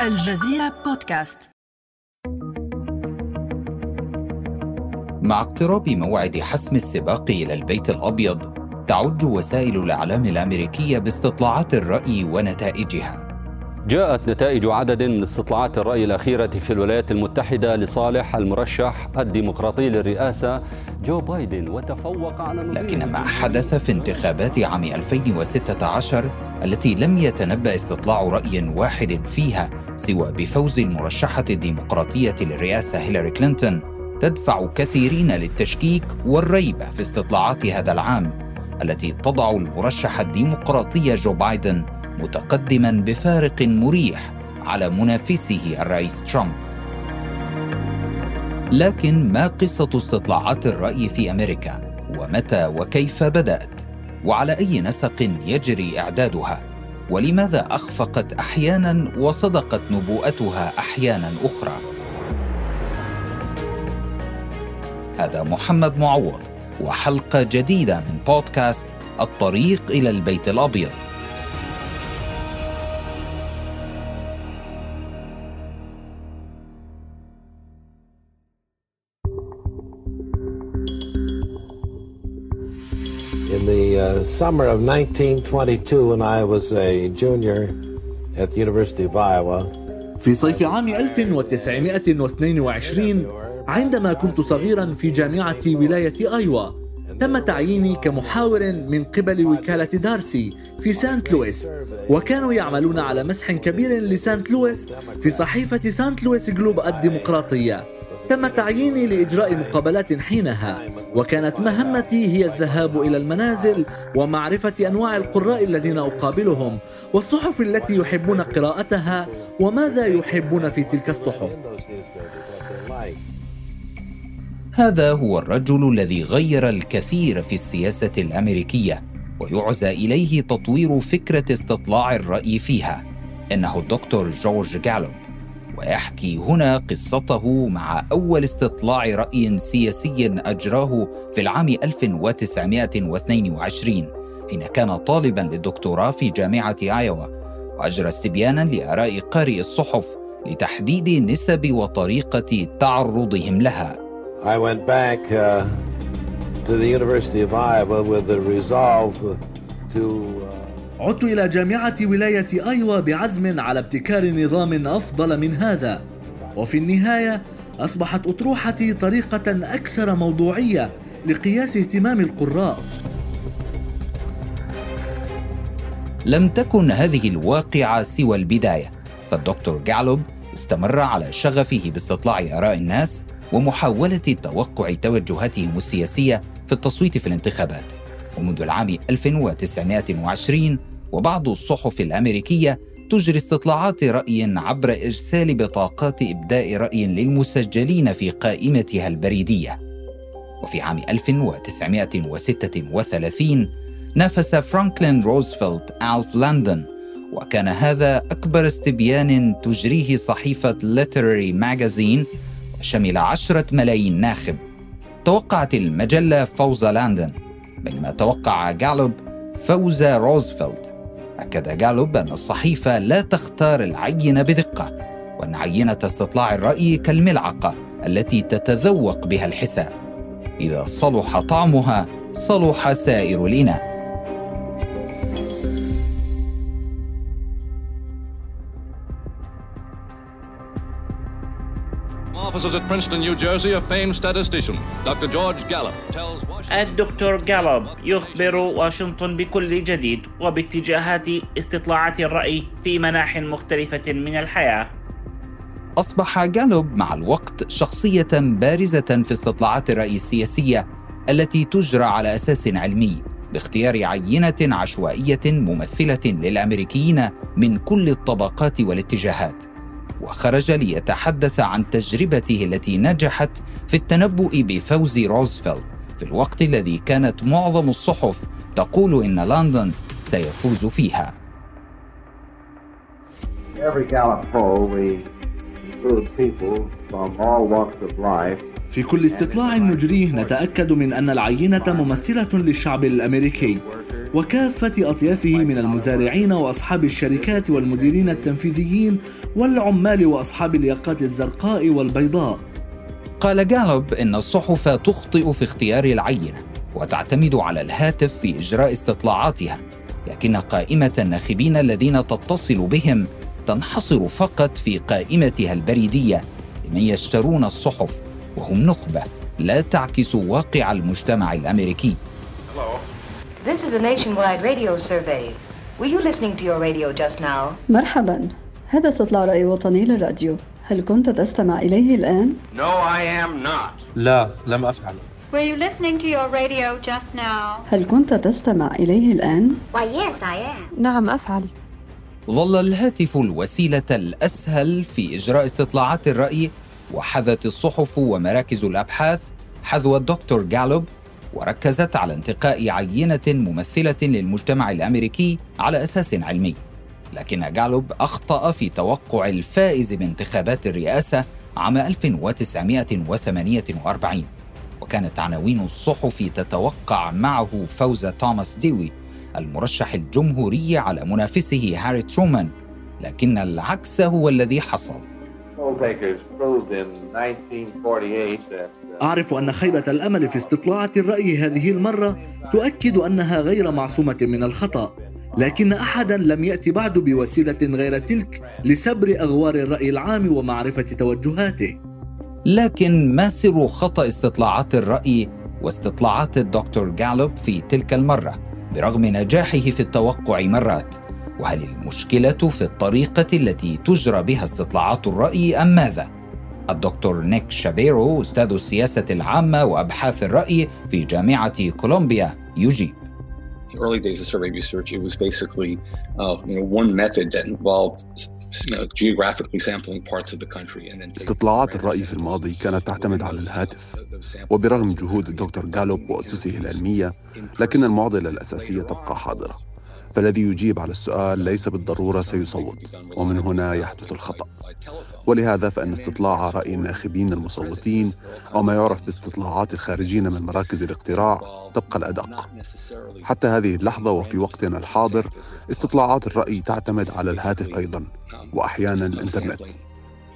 الجزيرة بودكاست. مع اقتراب موعد حسم السباق إلى البيت الأبيض تعج وسائل الإعلام الأمريكية باستطلاعات الرأي ونتائجها. جاءت نتائج عدد من استطلاعات الرأي الأخيرة في الولايات المتحدة لصالح المرشح الديمقراطي للرئاسة جو بايدن وتفوق على لكن ما حدث في انتخابات عام 2016 التي لم يتنبأ استطلاع رأي واحد فيها سوى بفوز المرشحة الديمقراطية للرئاسة هيلاري كلينتون تدفع كثيرين للتشكيك والريب في استطلاعات هذا العام التي تضع المرشح الديمقراطي جو بايدن متقدما بفارق مريح على منافسه الرئيس ترامب. لكن ما قصة استطلاعات الرأي في أمريكا؟ ومتى وكيف بدأت؟ وعلى أي نسق يجري إعدادها؟ ولماذا أخفقت أحيانا وصدقت نبوءتها أحيانا أخرى؟ هذا محمد معوض وحلقة جديدة من بودكاست الطريق إلى البيت الأبيض. Summer of 1922 when I was a junior at the University of Iowa. في صيف عام 1922 عندما كنت صغيرا في جامعة ولاية أيوا تم تعييني كمحاور من قبل وكالة دارسي في سانت لويس وكانوا يعملون على مسح كبير لسانت لويس في صحيفة سانت لويس جلوب الديمقراطية تم تعييني لإجراء مقابلات حينها وكانت مهمتي هي الذهاب إلى المنازل ومعرفة أنواع القراء الذين أقابلهم والصحف التي يحبون قراءتها وماذا يحبون في تلك الصحف. هذا هو الرجل الذي غير الكثير في السياسة الأمريكية ويعزى إليه تطوير فكرة استطلاع الرأي فيها. إنه الدكتور جورج جالوب. ويحكي هنا قصته مع أول استطلاع رأي سياسي أجراه في العام 1922 حين كان طالبا للدكتوراه في جامعة آيوا وأجرى استبيانا لآراء قارئ الصحف لتحديد نسب وطريقة تعرضهم لها. I went back uh, to the University of Iowa with the resolve to عدت إلى جامعة ولاية أيوا بعزم على ابتكار نظام أفضل من هذا. وفي النهاية أصبحت أطروحتي طريقة أكثر موضوعية لقياس اهتمام القراء. لم تكن هذه الواقعة سوى البداية فالدكتور جالوب استمر على شغفه باستطلاع آراء الناس ومحاولة توقع توجهاتهم السياسية في التصويت في الانتخابات. ومنذ العام 1920 وبعض الصحف الأمريكية تجري استطلاعات رأي عبر إرسال بطاقات إبداء رأي للمسجلين في قائمتها البريدية. وفي عام 1936 نافس فرانكلين روزفلت ألف لندن وكان هذا أكبر استبيان تجريه صحيفة Literary Magazine وشمل عشرة ملايين ناخب. توقعت المجلة فوز لندن بينما توقع جالوب فوز روزفلت. أكد جالوب أن الصحيفة لا تختار العينة بدقة وأن عينة استطلاع الرأي كالملعقة التي تتذوق بها الحساء إذا صلح طعمها صلح سائر الإناء Officers at Princeton, New Jersey, a famed statistician, Dr. George Gallup, tells Washington. الدكتور جالوب يخبر واشنطن بكل جديد وباتجاهات استطلاعات الرأي في مناح مختلفة من الحياة أصبح جالوب مع الوقت شخصية بارزة في استطلاعات الرأي السياسية التي تجرى على أساس علمي باختيار عينة عشوائية ممثلة للأمريكيين من كل الطبقات والاتجاهات وخرج ليتحدث عن تجربته التي نجحت في التنبؤ بفوز روزفلت. في الوقت الذي كانت معظم الصحف تقول إن لندن سيفوز فيها. Every Gallup poll, we include people from all walks of life. في كل استطلاع نجريه نتأكد من أن العينة ممثلة للشعب الأمريكي. وكافة أطيافه من المزارعين وأصحاب الشركات والمديرين التنفيذيين والعمال وأصحاب الياقات الزرقاء والبيضاء. قال جالوب إن الصحف تخطئ في اختيار العينة وتعتمد على الهاتف في إجراء استطلاعاتها لكن قائمة الناخبين الذين تتصل بهم تنحصر فقط في قائمتها البريدية لمن يشترون الصحف وهم نخبة لا تعكس واقع المجتمع الأمريكي. This is a nationwide radio survey. Were you listening to your radio just now? مرحبا هذا استطلاع رأي وطني للراديو هل كنت تستمع إليه الآن؟ No, I am not. لا لم أفعل Were you listening to your radio just now? هل كنت تستمع إليه الآن؟ Why, yes, I am. نعم أفعل ظل الهاتف الوسيلة الأسهل في إجراء استطلاعات الرأي وحذت الصحف ومراكز الأبحاث حذو الدكتور جالوب وركزت على انتقاء عينة ممثلة للمجتمع الأمريكي على أساس علمي. لكن جالوب أخطأ في توقع الفائز بانتخابات الرئاسة عام 1948 وكانت عناوين الصحف تتوقع معه فوز توماس ديوي المرشح الجمهوري على منافسه هاري ترومان. لكن العكس هو الذي حصل. أعرف أن خيبة الأمل في استطلاعات الرأي هذه المرة تؤكد أنها غير معصومة من الخطأ لكن أحدا لم يأتي بعد بوسيلة غير تلك لسبر أغوار الرأي العام ومعرفة توجهاته. لكن ما سر خطأ استطلاعات الرأي واستطلاعات الدكتور جالوب في تلك المرة برغم نجاحه في التوقع مرات؟ وهل المشكلة في الطريقة التي تجرى بها استطلاعات الرأي أم ماذا؟ الدكتور نيك شابيرو أستاذ السياسة العامة وأبحاث الرأي في جامعة كولومبيا يجيب. The early days of survey research, it was basically uh, you know one method that involved you know, geographically sampling parts of the country and then استطلاعات الرأي في الماضي كانت تعتمد على الهاتف وبرغم جهود الدكتور جالوب وأسسه العلمية لكن المعضلة الأساسية تبقى حاضرة. فالذي يجيب على السؤال ليس بالضرورة سيصوت ومن هنا يحدث الخطأ. ولهذا فإن استطلاع رأي الناخبين المصوتين أو ما يعرف باستطلاعات الخارجين من مراكز الاقتراع تبقى الأدق. حتى هذه اللحظة وفي وقتنا الحاضر استطلاعات الرأي تعتمد على الهاتف أيضا وأحيانا الإنترنت.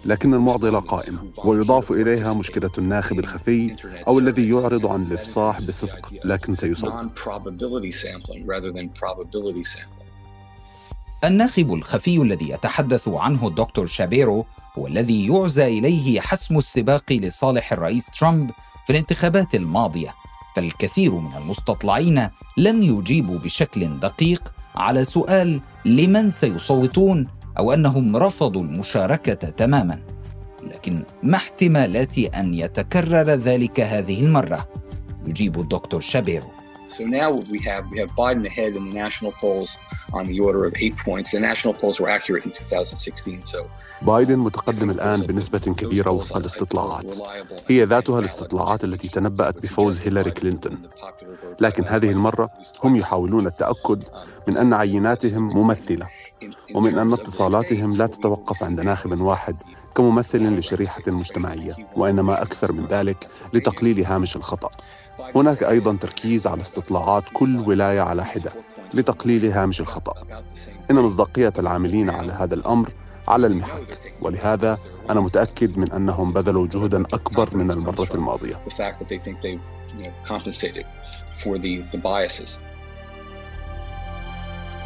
لكن المعضلة قائمة ويضاف إليها مشكلة الناخب الخفي أو الذي يعرض عن الإفصاح بصدق لكن سيصوت الناخب الخفي الذي يتحدث عنه الدكتور شابيرو هو الذي يعزى إليه حسم السباق لصالح الرئيس ترامب في الانتخابات الماضية. فالكثير من المستطلعين لم يجيبوا بشكل دقيق على سؤال لمن سيصوتون أو أنهم رفضوا المشاركة تماما لكن ما احتمالات أن يتكرر ذلك هذه المرة يجيب الدكتور شابيرو So now we have we have Biden ahead in the national polls on the order of eight points. The national polls were accurate in 2016, so بايدن متقدم الآن بنسبة كبيرة وفق الاستطلاعات. هي ذاتها الاستطلاعات التي تنبأت بفوز هيلاري كلينتون. لكن هذه المرة هم يحاولون التأكد من أن عيناتهم ممثلة. ومن أن اتصالاتهم لا تتوقف عند ناخب واحد. كممثل لشريحة مجتمعية وإنما أكثر من ذلك لتقليل هامش الخطأ. هناك أيضا تركيز على استطلاعات كل ولاية على حدة لتقليل هامش الخطأ. إن مصداقية العاملين على هذا الأمر على المحك ولهذا أنا متأكد من أنهم بذلوا جهدا أكبر من المرة الماضية.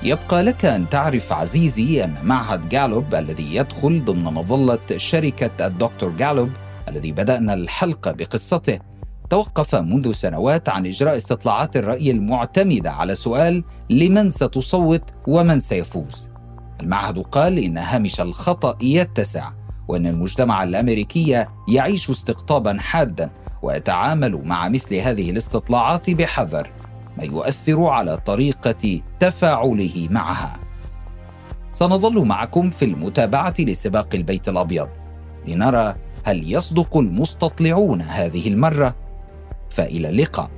يبقى لك أن تعرف عزيزي أن معهد جالوب الذي يدخل ضمن مظلة شركة الدكتور جالوب الذي بدأنا الحلقة بقصته توقف منذ سنوات عن إجراء استطلاعات الرأي المعتمدة على سؤال لمن ستصوت ومن سيفوز. المعهد قال إن هامش الخطأ يتسع وأن المجتمع الأمريكي يعيش استقطابا حادا ويتعامل مع مثل هذه الاستطلاعات بحذر. ما يؤثر على طريقة تفاعله معها. سنظل معكم في المتابعة لسباق البيت الأبيض لنرى هل يصدق المستطلعون هذه المرة؟ فإلى اللقاء.